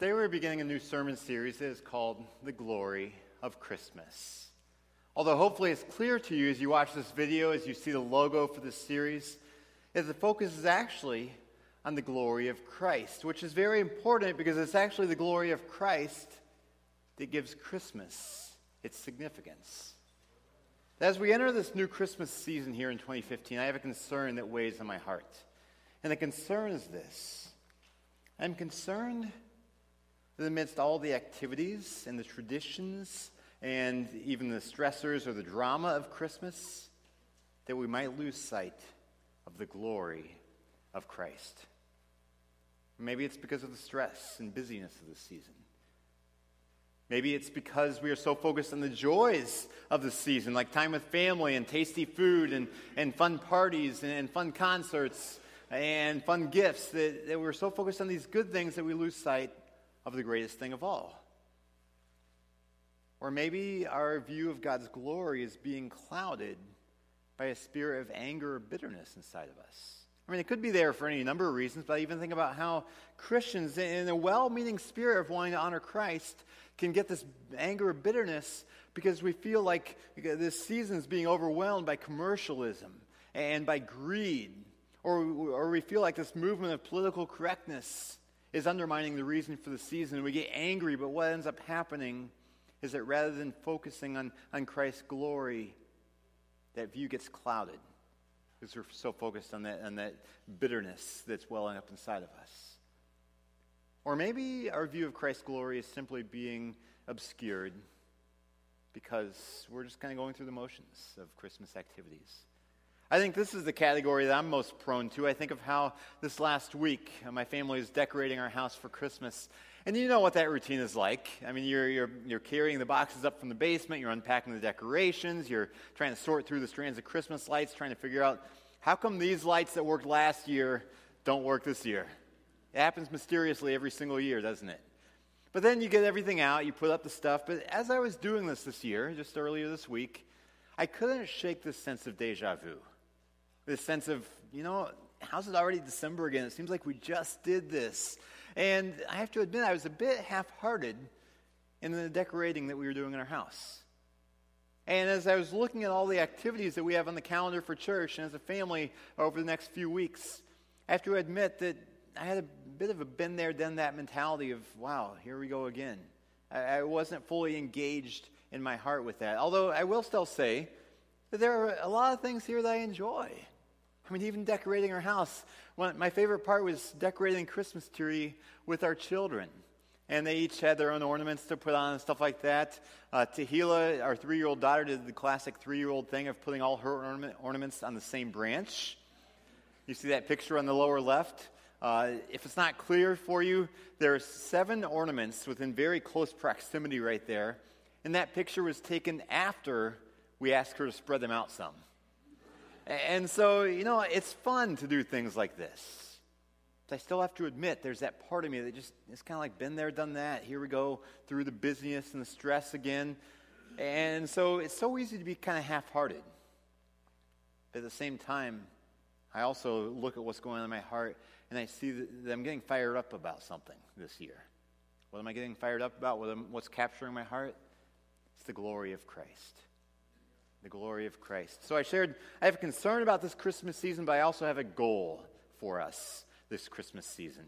Today we're beginning a new sermon series that is called The Glory of Christmas. Although hopefully it's clear to you as you watch this video, as you see the logo for this series, is the focus is actually on the glory of Christ, which is very important because it's actually the glory of Christ that gives Christmas its significance. As we enter this new Christmas season here in 2015, I have a concern that weighs on my heart. And the concern is this I'm concerned that amidst all the activities and the traditions and even the stressors or the drama of Christmas, that we might lose sight of the glory of Christ. Maybe it's because of the stress and busyness of the season. Maybe it's because we are so focused on the joys of the season, like time with family and tasty food and, and fun parties and, and fun concerts and fun gifts, that, that we're so focused on these good things that we lose sight of the greatest thing of all. Or maybe our view of God's glory is being clouded by a spirit of anger or bitterness inside of us. I mean, it could be there for any number of reasons, but I even think about how Christians, in a well meaning spirit of wanting to honor Christ, can get this anger or bitterness because we feel like this season is being overwhelmed by commercialism and by greed. Or, or we feel like this movement of political correctness is undermining the reason for the season. We get angry, but what ends up happening is that rather than focusing on, on Christ's glory, that view gets clouded because we're so focused on that, on that bitterness that's welling up inside of us. Or maybe our view of Christ's glory is simply being obscured because we're just kind of going through the motions of Christmas activities. I think this is the category that I'm most prone to. I think of how this last week uh, my family is decorating our house for Christmas. And you know what that routine is like. I mean, you're, you're, you're carrying the boxes up from the basement, you're unpacking the decorations, you're trying to sort through the strands of Christmas lights, trying to figure out how come these lights that worked last year don't work this year? It happens mysteriously every single year, doesn't it? But then you get everything out, you put up the stuff. But as I was doing this this year, just earlier this week, I couldn't shake this sense of deja vu. This sense of, you know, how's it already December again? It seems like we just did this. And I have to admit, I was a bit half hearted in the decorating that we were doing in our house. And as I was looking at all the activities that we have on the calendar for church and as a family over the next few weeks, I have to admit that I had a bit of a been there, done that mentality of, wow, here we go again. I, I wasn't fully engaged in my heart with that. Although I will still say that there are a lot of things here that I enjoy. I mean, even decorating our house. One, my favorite part was decorating Christmas tree with our children. And they each had their own ornaments to put on and stuff like that. Uh, Tahila, our three year old daughter, did the classic three year old thing of putting all her ornament, ornaments on the same branch. You see that picture on the lower left? Uh, if it's not clear for you, there are seven ornaments within very close proximity right there. And that picture was taken after we asked her to spread them out some. And so, you know, it's fun to do things like this. But I still have to admit, there's that part of me that just, it's kind of like, been there, done that. Here we go through the busyness and the stress again. And so it's so easy to be kind of half hearted. But at the same time, I also look at what's going on in my heart and I see that I'm getting fired up about something this year. What am I getting fired up about? What's capturing my heart? It's the glory of Christ. The glory of Christ. So I shared, I have a concern about this Christmas season, but I also have a goal for us this Christmas season.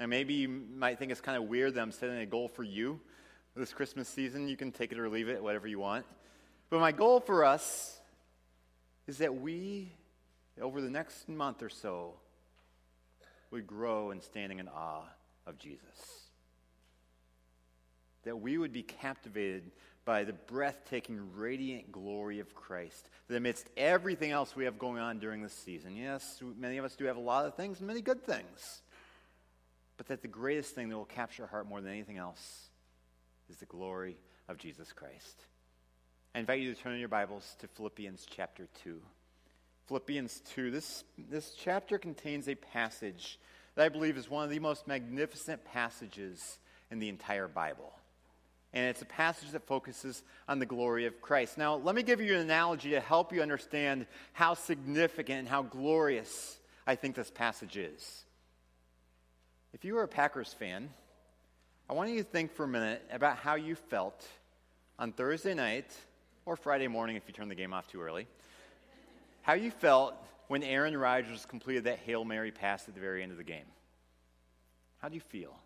Now, maybe you might think it's kind of weird that I'm setting a goal for you this Christmas season. You can take it or leave it, whatever you want. But my goal for us is that we, over the next month or so, would grow in standing in awe of Jesus. That we would be captivated by the breathtaking, radiant glory of Christ. That amidst everything else we have going on during this season, yes, many of us do have a lot of things, and many good things. But that the greatest thing that will capture our heart more than anything else is the glory of Jesus Christ. I invite you to turn in your Bibles to Philippians chapter 2. Philippians 2. This, this chapter contains a passage that I believe is one of the most magnificent passages in the entire Bible. And it's a passage that focuses on the glory of Christ. Now, let me give you an analogy to help you understand how significant and how glorious I think this passage is. If you are a Packers fan, I want you to think for a minute about how you felt on Thursday night or Friday morning if you turn the game off too early. How you felt when Aaron Rodgers completed that Hail Mary pass at the very end of the game. How do you feel?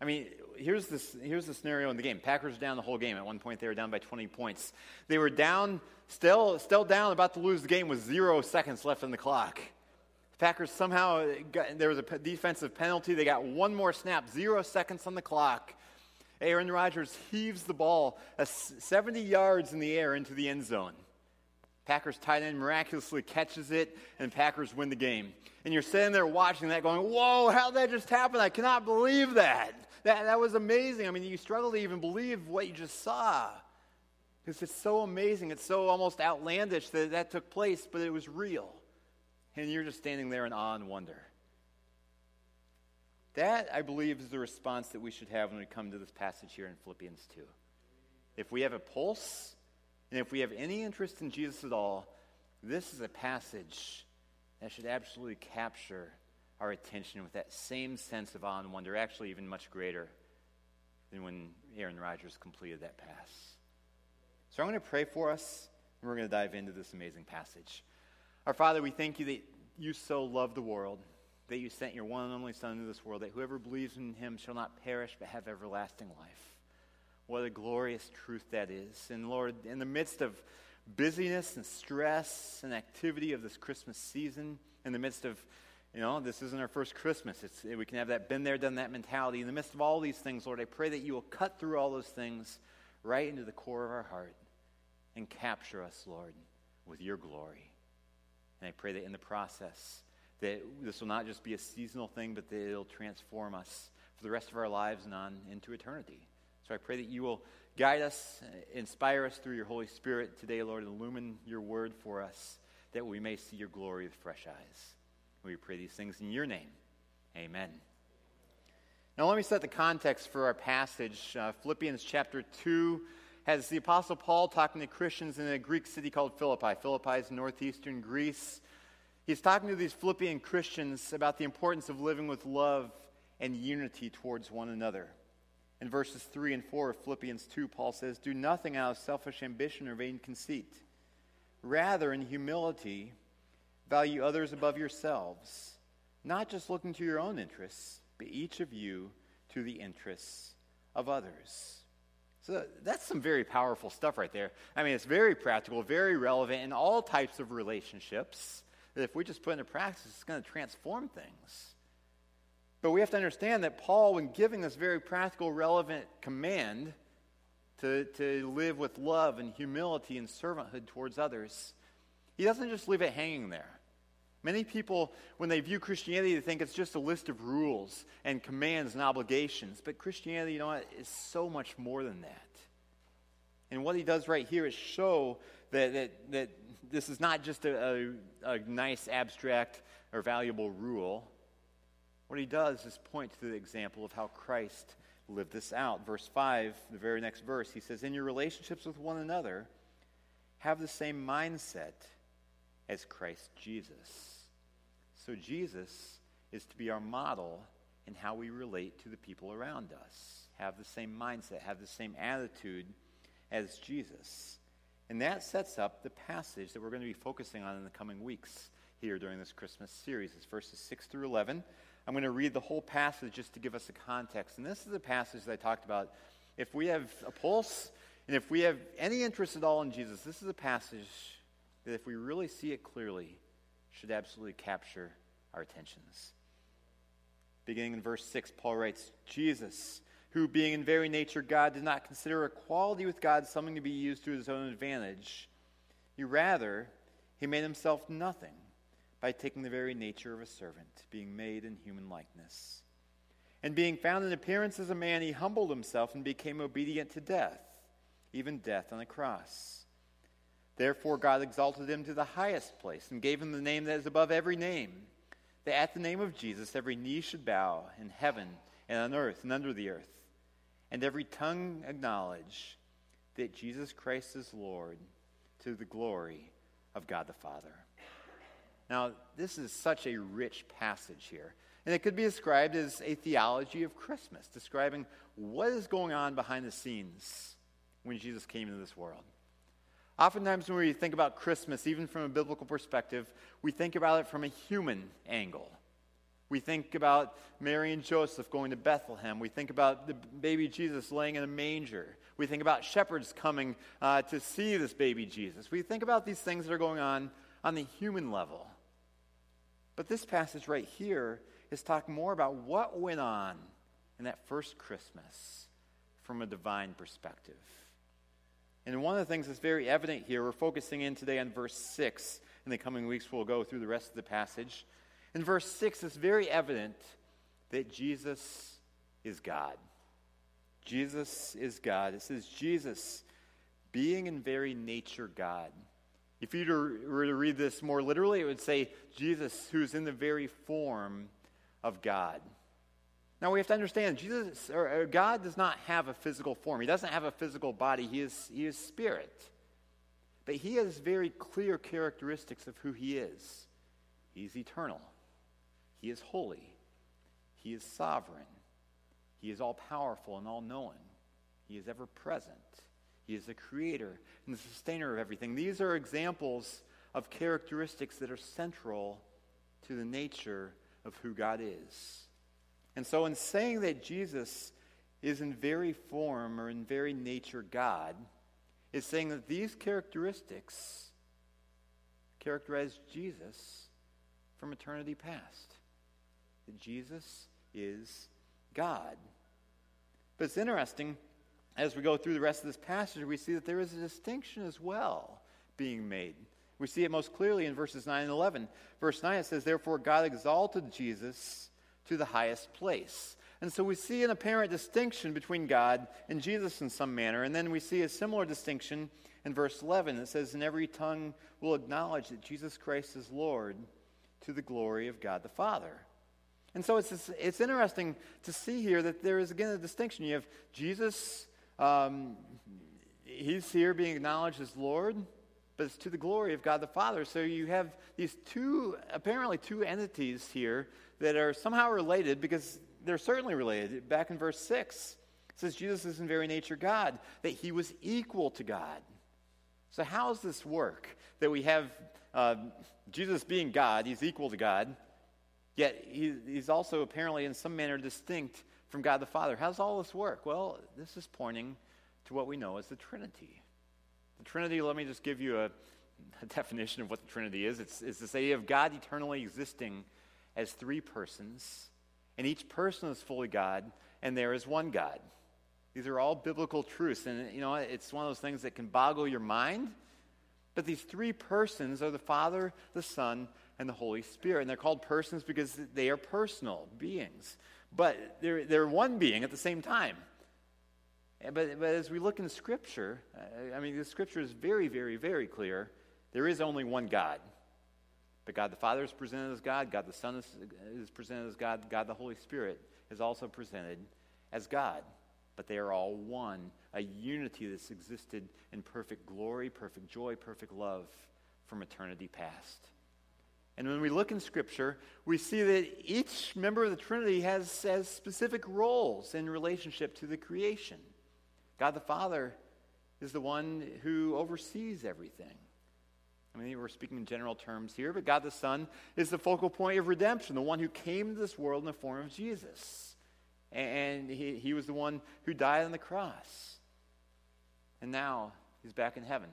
I mean, here's, this, here's the scenario in the game. Packers down the whole game. At one point, they were down by 20 points. They were down, still, still down, about to lose the game with zero seconds left on the clock. The Packers somehow, got, there was a defensive penalty. They got one more snap, zero seconds on the clock. Aaron Rodgers heaves the ball 70 yards in the air into the end zone. Packers tight end miraculously catches it, and Packers win the game. And you're sitting there watching that going, Whoa, how did that just happen? I cannot believe that. That, that was amazing. I mean, you struggle to even believe what you just saw. Because it's so amazing. It's so almost outlandish that that took place, but it was real. And you're just standing there in awe and wonder. That, I believe, is the response that we should have when we come to this passage here in Philippians 2. If we have a pulse, and if we have any interest in Jesus at all, this is a passage that should absolutely capture our attention with that same sense of awe and wonder, actually, even much greater than when Aaron Rodgers completed that pass. So I'm going to pray for us, and we're going to dive into this amazing passage. Our Father, we thank you that you so love the world, that you sent your one and only Son into this world, that whoever believes in him shall not perish but have everlasting life. What a glorious truth that is. And Lord, in the midst of busyness and stress and activity of this Christmas season, in the midst of, you know, this isn't our first Christmas. It's, we can have that been there, done that mentality. In the midst of all these things, Lord, I pray that you will cut through all those things right into the core of our heart and capture us, Lord, with your glory. And I pray that in the process, that this will not just be a seasonal thing, but that it'll transform us for the rest of our lives and on into eternity. So I pray that you will guide us, uh, inspire us through your Holy Spirit today, Lord, and illumine your word for us that we may see your glory with fresh eyes. We pray these things in your name. Amen. Now, let me set the context for our passage. Uh, Philippians chapter 2 has the Apostle Paul talking to Christians in a Greek city called Philippi. Philippi is northeastern Greece. He's talking to these Philippian Christians about the importance of living with love and unity towards one another. In verses 3 and 4 of Philippians 2, Paul says, Do nothing out of selfish ambition or vain conceit. Rather, in humility, value others above yourselves, not just looking to your own interests, but each of you to the interests of others. So that's some very powerful stuff right there. I mean, it's very practical, very relevant in all types of relationships. If we just put into practice, it's going to transform things. But we have to understand that Paul, when giving this very practical, relevant command to, to live with love and humility and servanthood towards others, he doesn't just leave it hanging there. Many people, when they view Christianity, they think it's just a list of rules and commands and obligations. But Christianity, you know what, is so much more than that. And what he does right here is show that, that, that this is not just a, a, a nice, abstract, or valuable rule. What he does is point to the example of how Christ lived this out. Verse 5, the very next verse, he says, In your relationships with one another, have the same mindset as Christ Jesus. So Jesus is to be our model in how we relate to the people around us. Have the same mindset, have the same attitude as Jesus. And that sets up the passage that we're going to be focusing on in the coming weeks here during this Christmas series. It's verses 6 through 11. I'm going to read the whole passage just to give us a context. And this is a passage that I talked about. If we have a pulse and if we have any interest at all in Jesus, this is a passage that, if we really see it clearly, should absolutely capture our attentions. Beginning in verse 6, Paul writes Jesus, who, being in very nature God, did not consider equality with God something to be used to his own advantage. He rather, he made himself nothing by taking the very nature of a servant, being made in human likeness. And being found in appearance as a man, he humbled himself and became obedient to death, even death on a cross. Therefore, God exalted him to the highest place and gave him the name that is above every name, that at the name of Jesus every knee should bow in heaven and on earth and under the earth, and every tongue acknowledge that Jesus Christ is Lord to the glory of God the Father. Now, this is such a rich passage here. And it could be described as a theology of Christmas, describing what is going on behind the scenes when Jesus came into this world. Oftentimes, when we think about Christmas, even from a biblical perspective, we think about it from a human angle. We think about Mary and Joseph going to Bethlehem. We think about the baby Jesus laying in a manger. We think about shepherds coming uh, to see this baby Jesus. We think about these things that are going on on the human level. But this passage right here is talking more about what went on in that first Christmas from a divine perspective. And one of the things that's very evident here, we're focusing in today on verse 6. In the coming weeks, we'll go through the rest of the passage. In verse 6, it's very evident that Jesus is God. Jesus is God. It says, Jesus, being in very nature God. If you were to read this more literally, it would say, Jesus, who's in the very form of God. Now we have to understand Jesus or, or God does not have a physical form. He doesn't have a physical body. He is he is spirit. But he has very clear characteristics of who he is. He's eternal. He is holy. He is sovereign. He is all powerful and all knowing. He is ever present. He is the creator and the sustainer of everything. These are examples of characteristics that are central to the nature of who God is. And so, in saying that Jesus is in very form or in very nature God, is saying that these characteristics characterize Jesus from eternity past. That Jesus is God. But it's interesting, as we go through the rest of this passage, we see that there is a distinction as well being made. We see it most clearly in verses 9 and 11. Verse 9 it says, Therefore God exalted Jesus to the highest place. And so we see an apparent distinction between God and Jesus in some manner. And then we see a similar distinction in verse 11 that says, And every tongue will acknowledge that Jesus Christ is Lord to the glory of God the Father. And so it's, it's interesting to see here that there is again a distinction. You have Jesus, um, he's here being acknowledged as Lord, but it's to the glory of God the Father. So you have these two, apparently two entities here that are somehow related because they're certainly related. Back in verse 6, it says Jesus is in very nature God, that he was equal to God. So, how does this work? That we have uh, Jesus being God, he's equal to God, yet he, he's also apparently in some manner distinct from God the Father. How does all this work? Well, this is pointing to what we know as the Trinity. The Trinity, let me just give you a, a definition of what the Trinity is. It's, it's this idea of God eternally existing as three persons, and each person is fully God, and there is one God. These are all biblical truths, and you know, it's one of those things that can boggle your mind. But these three persons are the Father, the Son, and the Holy Spirit. And they're called persons because they are personal beings. But they're, they're one being at the same time. Eh, but, but as we look in Scripture, eh, I mean, the Scripture is very, very, very clear. There is only one God. But God the Father is presented as God, God the Son is, is presented as God, God the Holy Spirit is also presented as God. But they are all one, a unity that's existed in perfect glory, perfect joy, perfect love from eternity past. And when we look in Scripture, we see that each member of the Trinity has, has specific roles in relationship to the creation. God the Father is the one who oversees everything. I mean, we're speaking in general terms here, but God the Son is the focal point of redemption, the one who came to this world in the form of Jesus. And he, he was the one who died on the cross. And now he's back in heaven,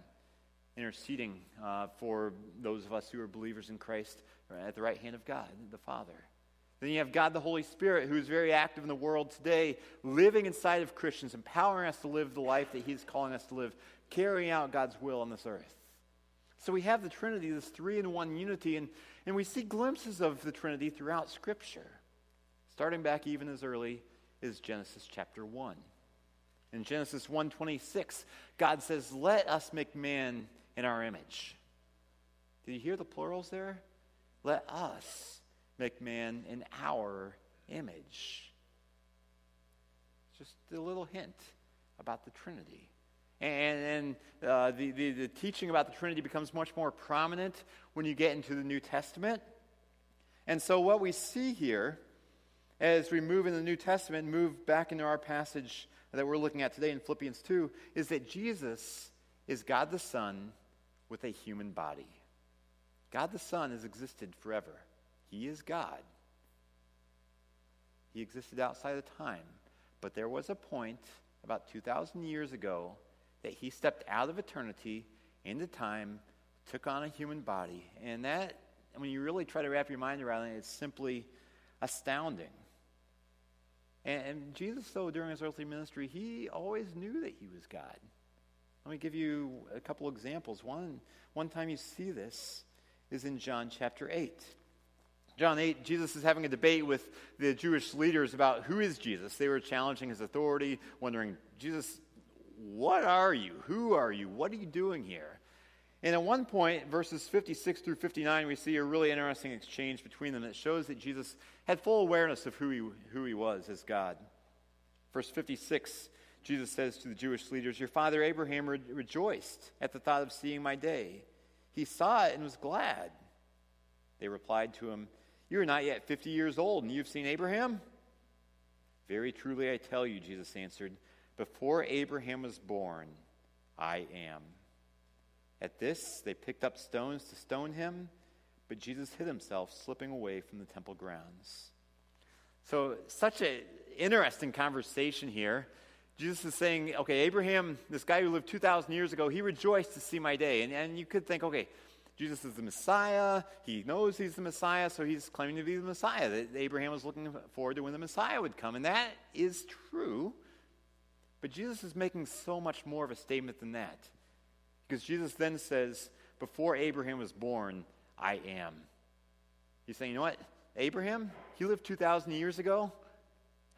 interceding uh, for those of us who are believers in Christ at the right hand of God, the Father. Then you have God the Holy Spirit, who is very active in the world today, living inside of Christians, empowering us to live the life that He's calling us to live, carrying out God's will on this earth. So we have the Trinity, this three in one unity, and, and we see glimpses of the Trinity throughout Scripture, starting back even as early as Genesis chapter 1. In Genesis 1:26, God says, "Let us make man in our image." Did you hear the plurals there? Let us make man in our image. Just a little hint about the Trinity. And, and uh, the, the, the teaching about the Trinity becomes much more prominent when you get into the New Testament. And so, what we see here as we move in the New Testament, move back into our passage that we're looking at today in Philippians 2, is that Jesus is God the Son with a human body. God the Son has existed forever. He is God. He existed outside of time. But there was a point about 2,000 years ago that he stepped out of eternity into time, took on a human body. And that, when you really try to wrap your mind around it, it's simply astounding. And, and Jesus, though, during his earthly ministry, he always knew that he was God. Let me give you a couple examples. One, one time you see this is in John chapter 8. John 8, Jesus is having a debate with the Jewish leaders about who is Jesus. They were challenging his authority, wondering, Jesus, what are you? Who are you? What are you doing here? And at one point, verses 56 through 59, we see a really interesting exchange between them that shows that Jesus had full awareness of who he, who he was as God. Verse 56, Jesus says to the Jewish leaders, Your father Abraham re- rejoiced at the thought of seeing my day. He saw it and was glad. They replied to him, You are not yet 50 years old, and you've seen Abraham? Very truly I tell you, Jesus answered, Before Abraham was born, I am. At this, they picked up stones to stone him, but Jesus hid himself, slipping away from the temple grounds. So, such an interesting conversation here. Jesus is saying, okay, Abraham, this guy who lived 2,000 years ago, he rejoiced to see my day. And, and you could think, okay, Jesus is the Messiah. He knows he's the Messiah, so he's claiming to be the Messiah. That Abraham was looking forward to when the Messiah would come. And that is true. But Jesus is making so much more of a statement than that. Because Jesus then says, Before Abraham was born, I am. He's saying, You know what? Abraham, he lived 2,000 years ago.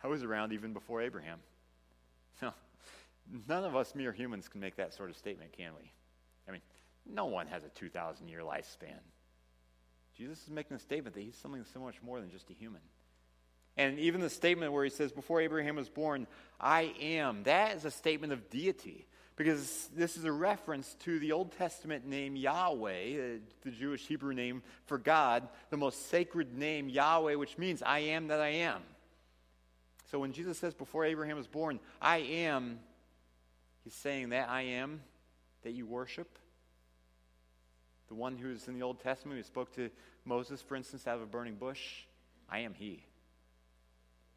I was around even before Abraham. No, none of us mere humans can make that sort of statement, can we? I mean, no one has a 2,000 year lifespan. Jesus is making a statement that he's something so much more than just a human. And even the statement where he says, Before Abraham was born, I am, that is a statement of deity because this is a reference to the Old Testament name Yahweh, uh, the Jewish Hebrew name for God, the most sacred name Yahweh, which means I am that I am. So when Jesus says, Before Abraham was born, I am, he's saying that I am that you worship. The one who's in the Old Testament who spoke to Moses, for instance, out of a burning bush, I am he.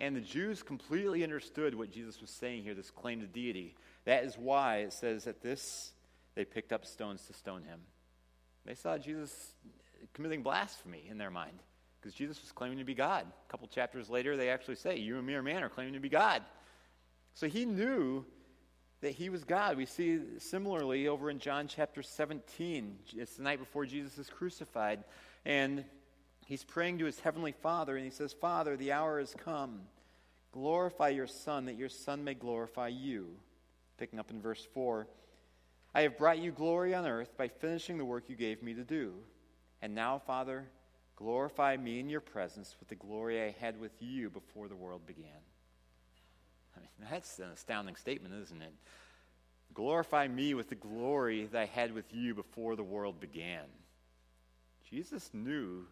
And the Jews completely understood what Jesus was saying here, this claim to deity. That is why it says that this, they picked up stones to stone him. They saw Jesus committing blasphemy in their mind because Jesus was claiming to be God. A couple chapters later, they actually say, You, a mere man, are claiming to be God. So he knew that he was God. We see similarly over in John chapter 17. It's the night before Jesus is crucified. And he's praying to his heavenly Father, and he says, Father, the hour has come. Glorify your Son, that your Son may glorify you. Picking up in verse 4 I have brought you glory on earth by finishing the work you gave me to do. And now, Father, glorify me in your presence with the glory I had with you before the world began. Mean, that's an astounding statement, isn't it? Glorify me with the glory that I had with you before the world began. Jesus knew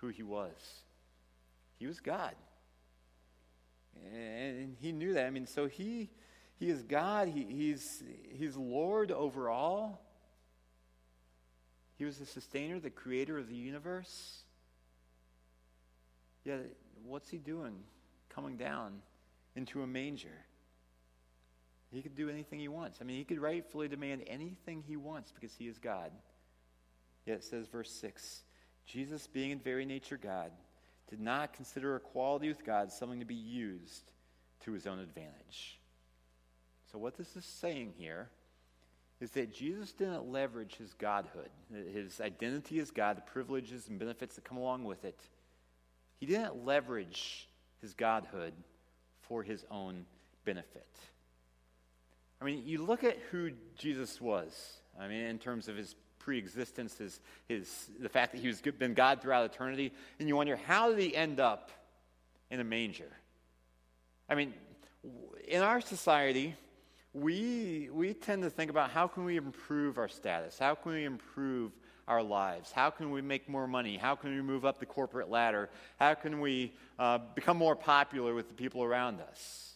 who he was. He was God. And he knew that. I mean, so he he is God. He, he's, he's Lord over all. He was the sustainer, the creator of the universe. Yet, what's he doing coming down into a manger? He could do anything he wants. I mean, he could rightfully demand anything he wants because he is God. Yet it says, verse 6 Jesus, being in very nature God, did not consider equality with God something to be used to his own advantage. So, what this is saying here is that Jesus didn't leverage his godhood, his identity as God, the privileges and benefits that come along with it. He didn't leverage his godhood for his own benefit. I mean, you look at who Jesus was, I mean, in terms of his preexistence, his, his, the fact that he was been God throughout eternity, and you wonder, how did he end up in a manger? I mean, in our society, we, we tend to think about how can we improve our status? How can we improve our lives? How can we make more money? How can we move up the corporate ladder? How can we uh, become more popular with the people around us?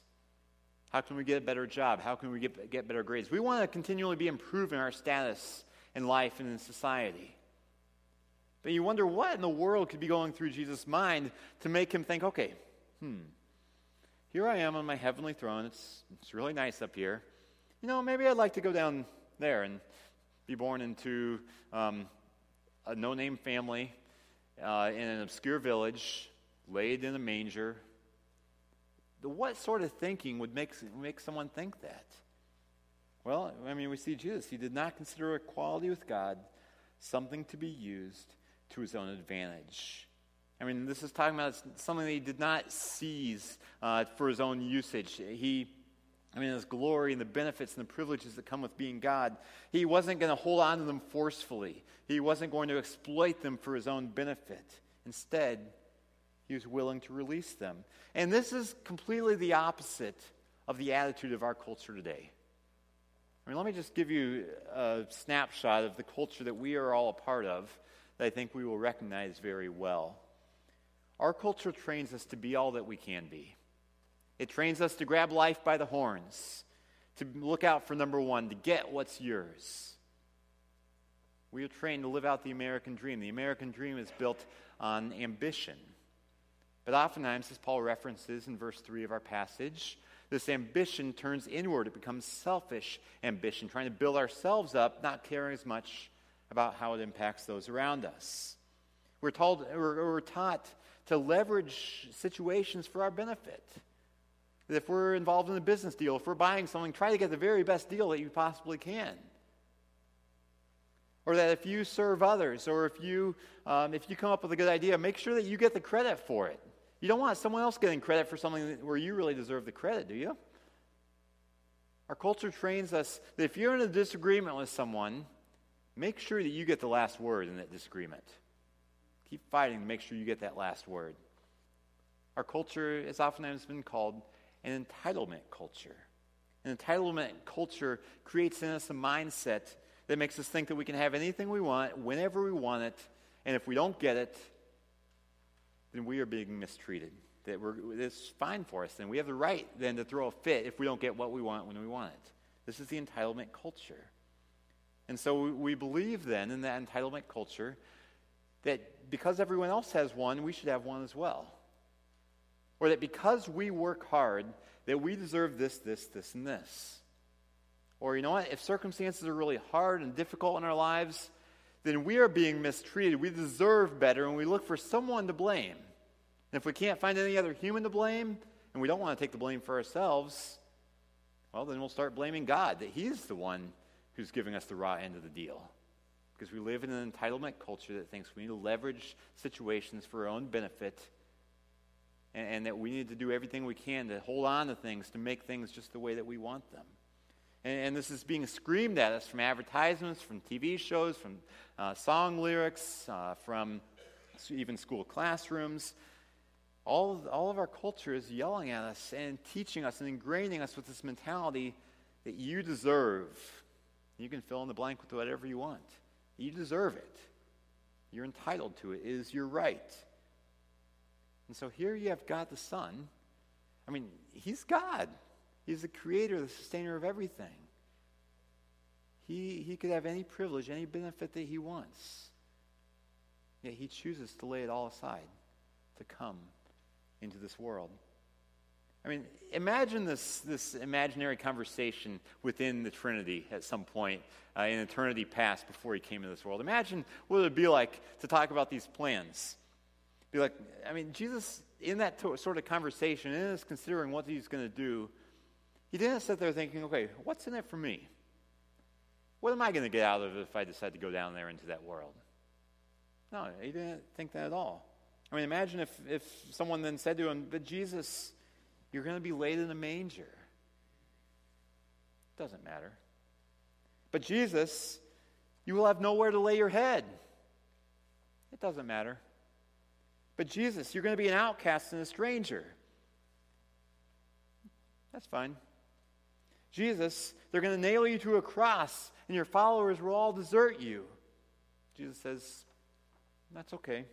How can we get a better job? How can we get, get better grades? We want to continually be improving our status in life and in society. But you wonder what in the world could be going through Jesus' mind to make him think, okay, hmm, here I am on my heavenly throne. It's, it's really nice up here. You know, maybe I'd like to go down there and be born into um, a no name family uh, in an obscure village, laid in a manger. What sort of thinking would make, make someone think that? Well, I mean, we see Jesus. He did not consider equality with God something to be used to his own advantage. I mean, this is talking about something that he did not seize uh, for his own usage. He, I mean, his glory and the benefits and the privileges that come with being God, he wasn't going to hold on to them forcefully. He wasn't going to exploit them for his own benefit. Instead, he was willing to release them. And this is completely the opposite of the attitude of our culture today. I mean, let me just give you a snapshot of the culture that we are all a part of that I think we will recognize very well. Our culture trains us to be all that we can be. It trains us to grab life by the horns, to look out for number one, to get what's yours. We are trained to live out the American dream. The American dream is built on ambition. But oftentimes, as Paul references in verse 3 of our passage, this ambition turns inward. It becomes selfish ambition, trying to build ourselves up, not caring as much about how it impacts those around us. We're, told, we're, we're taught to leverage situations for our benefit. If we're involved in a business deal, if we're buying something, try to get the very best deal that you possibly can. Or that if you serve others, or if you, um, if you come up with a good idea, make sure that you get the credit for it. You don't want someone else getting credit for something where you really deserve the credit, do you? Our culture trains us that if you're in a disagreement with someone, make sure that you get the last word in that disagreement. Keep fighting to make sure you get that last word. Our culture has oftentimes been called an entitlement culture. An entitlement culture creates in us a mindset that makes us think that we can have anything we want, whenever we want it, and if we don't get it, then we are being mistreated. That we're, it's fine for us, then. we have the right then to throw a fit if we don't get what we want when we want it. This is the entitlement culture. And so we believe then in that entitlement culture that because everyone else has one, we should have one as well. Or that because we work hard, that we deserve this, this, this, and this. Or, you know what? If circumstances are really hard and difficult in our lives, then we are being mistreated. We deserve better, and we look for someone to blame. And if we can't find any other human to blame, and we don't want to take the blame for ourselves, well, then we'll start blaming God that He's the one who's giving us the raw end of the deal because we live in an entitlement culture that thinks we need to leverage situations for our own benefit and, and, that we need to do everything we can to hold on to things, to make things just the way that we want them. And, and this is being screamed at us from advertisements, from TV shows, from uh, song lyrics, uh, from even school classrooms. All of, all of our culture is yelling at us and teaching us and ingraining us with this mentality that you deserve. You can fill in the blank with whatever you want. You deserve it. You're entitled to it. It is your right. And so here you have God the Son. I mean, He's God. He's the creator, the sustainer of everything. He, he could have any privilege, any benefit that He wants. Yet He chooses to lay it all aside to come into this world. I mean, imagine this, this imaginary conversation within the Trinity at some point uh, in eternity past before he came into this world. Imagine what it would be like to talk about these plans. Be like, I mean, Jesus, in that to- sort of conversation, in his considering what he's going to do, he didn't sit there thinking, okay, what's in it for me? What am I going to get out of it if I decide to go down there into that world? No, he didn't think that at all. I mean, imagine if, if someone then said to him, but Jesus, you're going to be laid in a manger. Doesn't matter. But Jesus, you will have nowhere to lay your head. It doesn't matter. But Jesus, you're going to be an outcast and a stranger. That's fine. Jesus, they're going to nail you to a cross, and your followers will all desert you. Jesus says, That's okay.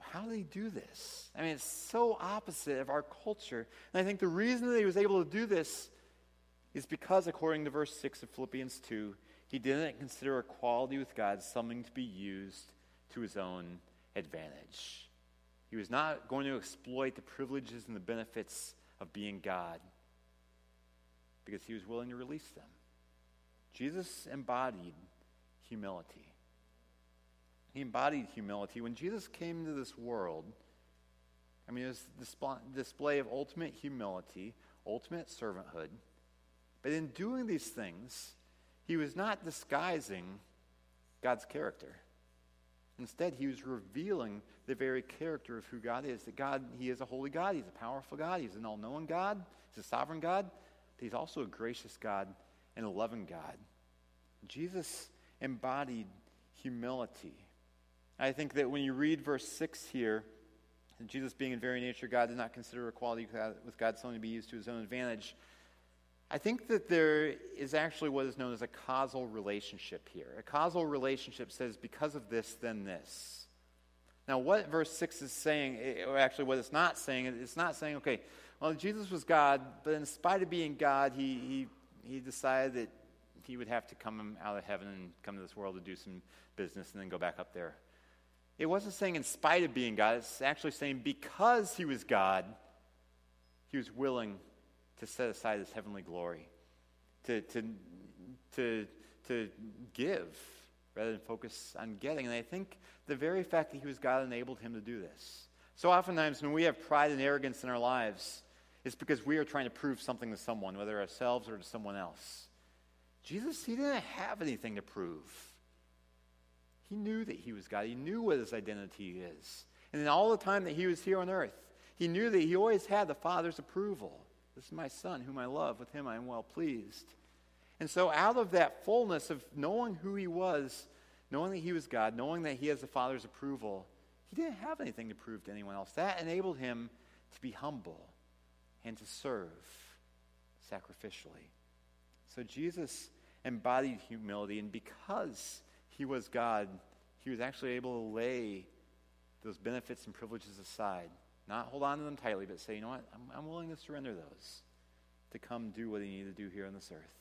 How did he do this? I mean, it's so opposite of our culture. And I think the reason that he was able to do this is because, according to verse 6 of Philippians 2, he didn't consider equality with God something to be used to his own advantage. He was not going to exploit the privileges and the benefits of being God because he was willing to release them. Jesus embodied humility. He embodied humility. When Jesus came into this world, I mean, it was a display of ultimate humility, ultimate servanthood. But in doing these things, he was not disguising God's character. Instead, he was revealing the very character of who God is. That God, he is a holy God, he's a powerful God, he's an all knowing God, he's a sovereign God, but he's also a gracious God and a loving God. Jesus embodied humility. I think that when you read verse 6 here, Jesus being in very nature God did not consider equality with God something to be used to his own advantage. I think that there is actually what is known as a causal relationship here. A causal relationship says, because of this, then this. Now, what verse 6 is saying, eh, or actually what it's not saying, it's not saying, okay, well, Jesus was God, but in spite of being God, he, he, he decided that he would have to come out of heaven and come to this world to do some business and then go back up there. It wasn't saying in spite of being God, it's actually saying because he was God, he was willing to set aside his heavenly glory, to, to, to, to give rather than focus on getting. And I think the very fact that he was God enabled him to do this. So oftentimes, when we have pride and arrogance in our lives, it's because we are trying to prove something to someone, whether ourselves or to someone else. Jesus, he didn't have anything to prove. He knew that he was God. He knew what his identity is. And in all the time that he was here on earth, he knew that he always had the Father's approval. This is my son whom I love. With him I am well pleased. And so, out of that fullness of knowing who he was, knowing that he was God, knowing that he has the Father's approval, he didn't have anything to prove to anyone else. That enabled him to be humble and to serve sacrificially. So, Jesus embodied humility, and because he was God, he was actually able to lay those benefits and privileges aside not hold on to them tightly, but say, you know what? I'm, I'm willing to surrender those to come do what he needed to do here on this earth.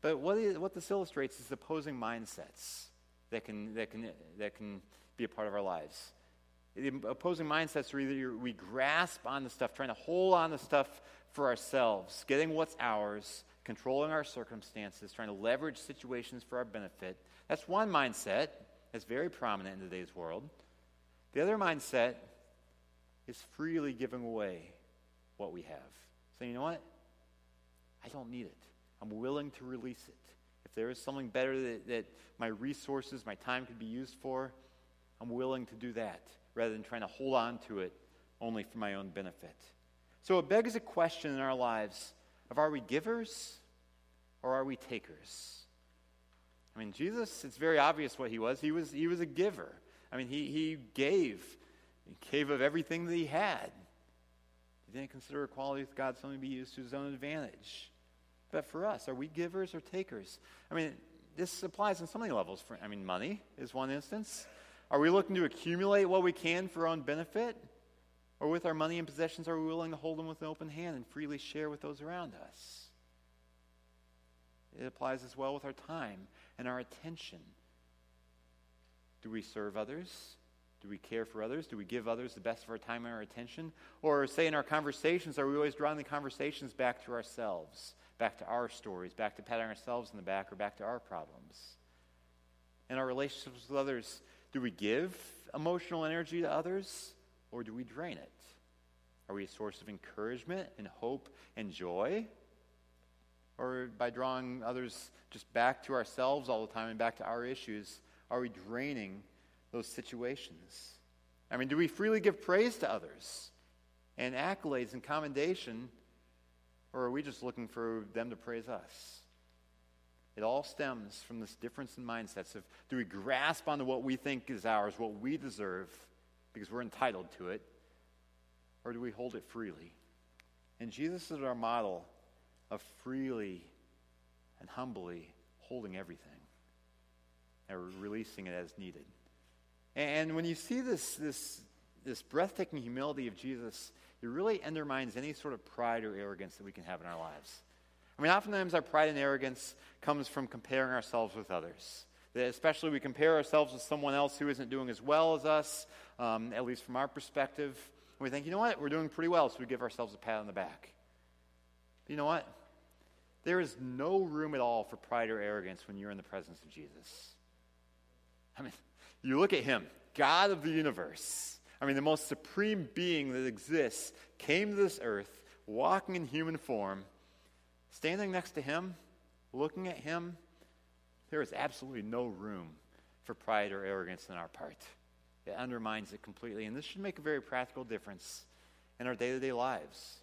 But what, is, what this illustrates is opposing mindsets that can, that, can, that can be a part of our lives. The opposing mindsets are either we grasp on the stuff, trying to hold on the stuff for ourselves, getting what's ours, controlling our circumstances, trying to leverage situations for our benefit. That's one mindset that's very prominent in today's world. The other mindset is freely giving away what we have. Saying, you know what? I don't need it. I'm willing to release it. If there is something better that, that my resources, my time could be used for, I'm willing to do that rather than trying to hold on to it only for my own benefit. So it begs a question in our lives of are we givers or are we takers? I mean, Jesus, it's very obvious what he was. He was, he was a giver. I mean, he, he gave he gave of everything that he had. He didn't consider equality with God something to be used to his own advantage. But for us, are we givers or takers? I mean, this applies on so many levels. For, I mean, money is one instance. Are we looking to accumulate what we can for our own benefit? Or with our money and possessions, are we willing to hold them with an open hand and freely share with those around us? It applies as well with our time and our attention. Do we serve others? Do we care for others? Do we give others the best of our time and our attention? Or, say, in our conversations, are we always drawing the conversations back to ourselves, back to our stories, back to patting ourselves in the back, or back to our problems? In our relationships with others, do we give emotional energy to others, or do we drain it? Are we a source of encouragement and hope and joy? Or by drawing others just back to ourselves all the time and back to our issues, are we draining those situations? I mean, do we freely give praise to others and accolades and commendation, or are we just looking for them to praise us? It all stems from this difference in mindsets of do we grasp onto what we think is ours, what we deserve, because we're entitled to it, or do we hold it freely? And Jesus is our model of freely and humbly holding everything. and releasing it as needed. And when you see this, this, this breathtaking humility of Jesus, it really undermines any sort of pride or arrogance that we can have in our lives. I mean, oftentimes our pride and arrogance comes from comparing ourselves with others. Especially we compare ourselves with someone else who isn't doing as well as us, um, at least from our perspective. And we think, you know what, we're doing pretty well, so we give ourselves a pat on the back. But you know what? There is no room at all for pride or arrogance when you're in the presence of Jesus. I mean, you look at him, God of the universe. I mean, the most supreme being that exists came to this earth, walking in human form, standing next to him, looking at him. There is absolutely no room for pride or arrogance on our part. It undermines it completely. And this should make a very practical difference in our day to day lives.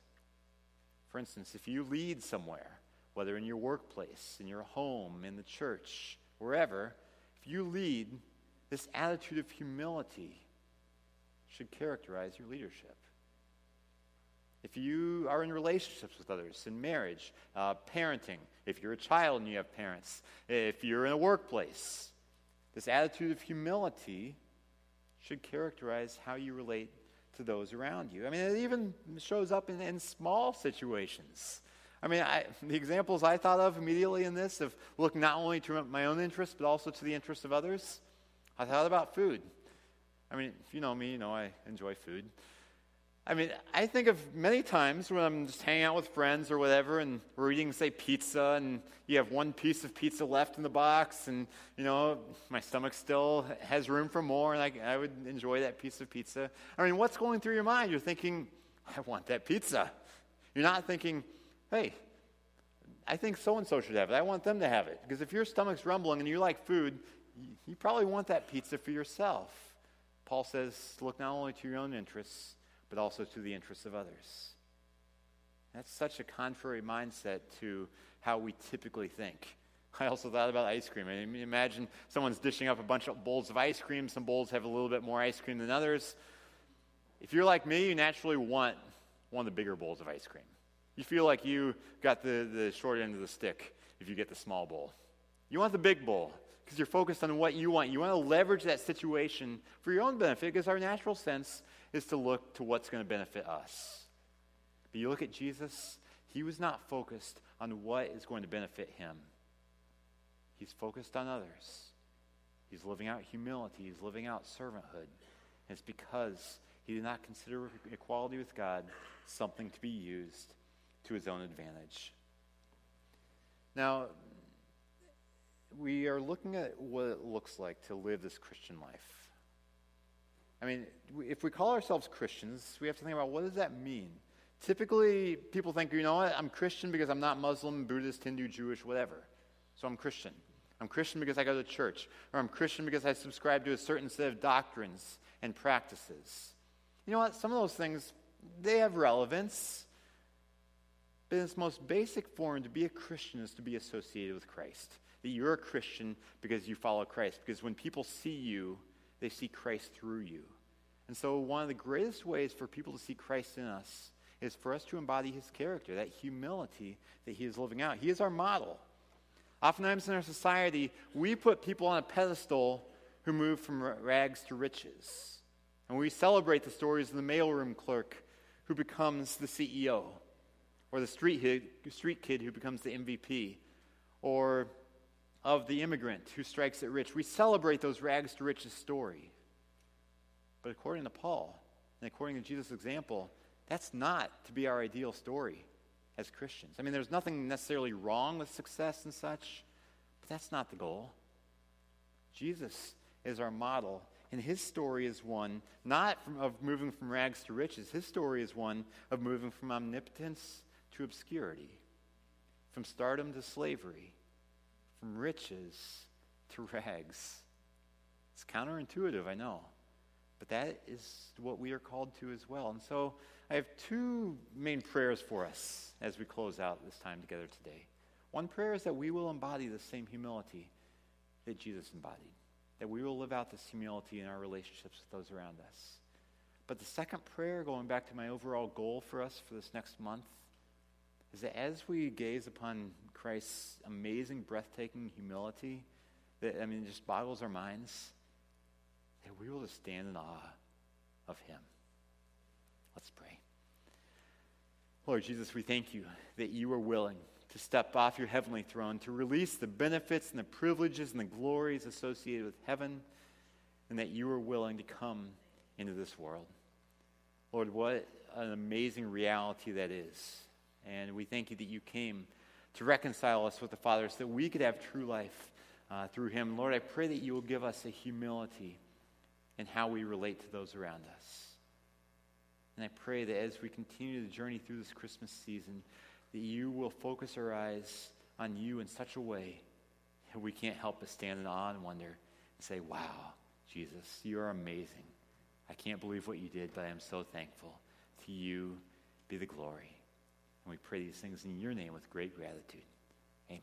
For instance, if you lead somewhere, whether in your workplace, in your home, in the church, wherever, if you lead, this attitude of humility should characterize your leadership. If you are in relationships with others, in marriage, uh, parenting, if you're a child and you have parents, if you're in a workplace, this attitude of humility should characterize how you relate to those around you. I mean, it even shows up in, in small situations. I mean, I, the examples I thought of immediately in this of looking not only to my own interests, but also to the interests of others. I thought about food. I mean, if you know me, you know I enjoy food. I mean, I think of many times when I'm just hanging out with friends or whatever, and we're eating, say, pizza, and you have one piece of pizza left in the box, and, you know, my stomach still has room for more, and I, I would enjoy that piece of pizza. I mean, what's going through your mind? You're thinking, I want that pizza. You're not thinking, hey, I think so and so should have it. I want them to have it. Because if your stomach's rumbling and you like food, you probably want that pizza for yourself. Paul says, look not only to your own interests, but also to the interests of others. That's such a contrary mindset to how we typically think. I also thought about ice cream. I mean, imagine someone's dishing up a bunch of bowls of ice cream. Some bowls have a little bit more ice cream than others. If you're like me, you naturally want one of the bigger bowls of ice cream. You feel like you got the, the short end of the stick if you get the small bowl. You want the big bowl because you're focused on what you want. You want to leverage that situation for your own benefit because our natural sense is to look to what's going to benefit us. But you look at Jesus, he was not focused on what is going to benefit him. He's focused on others. He's living out humility. He's living out servanthood. And it's because he did not consider equality with God something to be used to his own advantage. Now, we are looking at what it looks like to live this Christian life. I mean, if we call ourselves Christians, we have to think about what does that mean? Typically, people think, you know what, I'm Christian because I'm not Muslim, Buddhist, Hindu, Jewish, whatever. So I'm Christian. I'm Christian because I go to church, or I'm Christian because I subscribe to a certain set of doctrines and practices. You know what? Some of those things, they have relevance. But in its most basic form, to be a Christian is to be associated with Christ that you're a Christian because you follow Christ. Because when people see you, they see Christ through you. And so, one of the greatest ways for people to see Christ in us is for us to embody his character, that humility that he is living out. He is our model. Oftentimes in our society, we put people on a pedestal who move from rags to riches. And we celebrate the stories of the mailroom clerk who becomes the CEO, or the street kid, street kid who becomes the MVP, or of the immigrant who strikes it rich. We celebrate those rags to riches story. But according to Paul, and according to Jesus' example, that's not to be our ideal story as Christians. I mean, there's nothing necessarily wrong with success and such, but that's not the goal. Jesus is our model, and his story is one not from, of moving from rags to riches. His story is one of moving from omnipotence to obscurity, from stardom to slavery, from riches to rags. It's counterintuitive, I know. But that is what we are called to as well. And so I have two main prayers for us as we close out this time together today. One prayer is that we will embody the same humility that Jesus embodied, that we will live out this humility in our relationships with those around us. But the second prayer, going back to my overall goal for us for this next month, is that as we gaze upon Christ's amazing, breathtaking humility, that, I mean, just boggles our minds, that we will just stand in awe of him. Let's pray. Lord Jesus, we thank you that you are willing to step off your heavenly throne, to release the benefits and the privileges and the glories associated with heaven, and that you are willing to come into this world. Lord, what an amazing reality that is. And we thank you that you came to reconcile us with the Father so that we could have true life uh, through him. Lord, I pray that you will give us a humility in how we relate to those around us. And I pray that as we continue the journey through this Christmas season, that you will focus our eyes on you in such a way that we can't help but stand in awe and wonder and say, Wow, Jesus, you are amazing. I can't believe what you did, but I am so thankful. To you be the glory. And we pray these things in your name with great gratitude. Amen.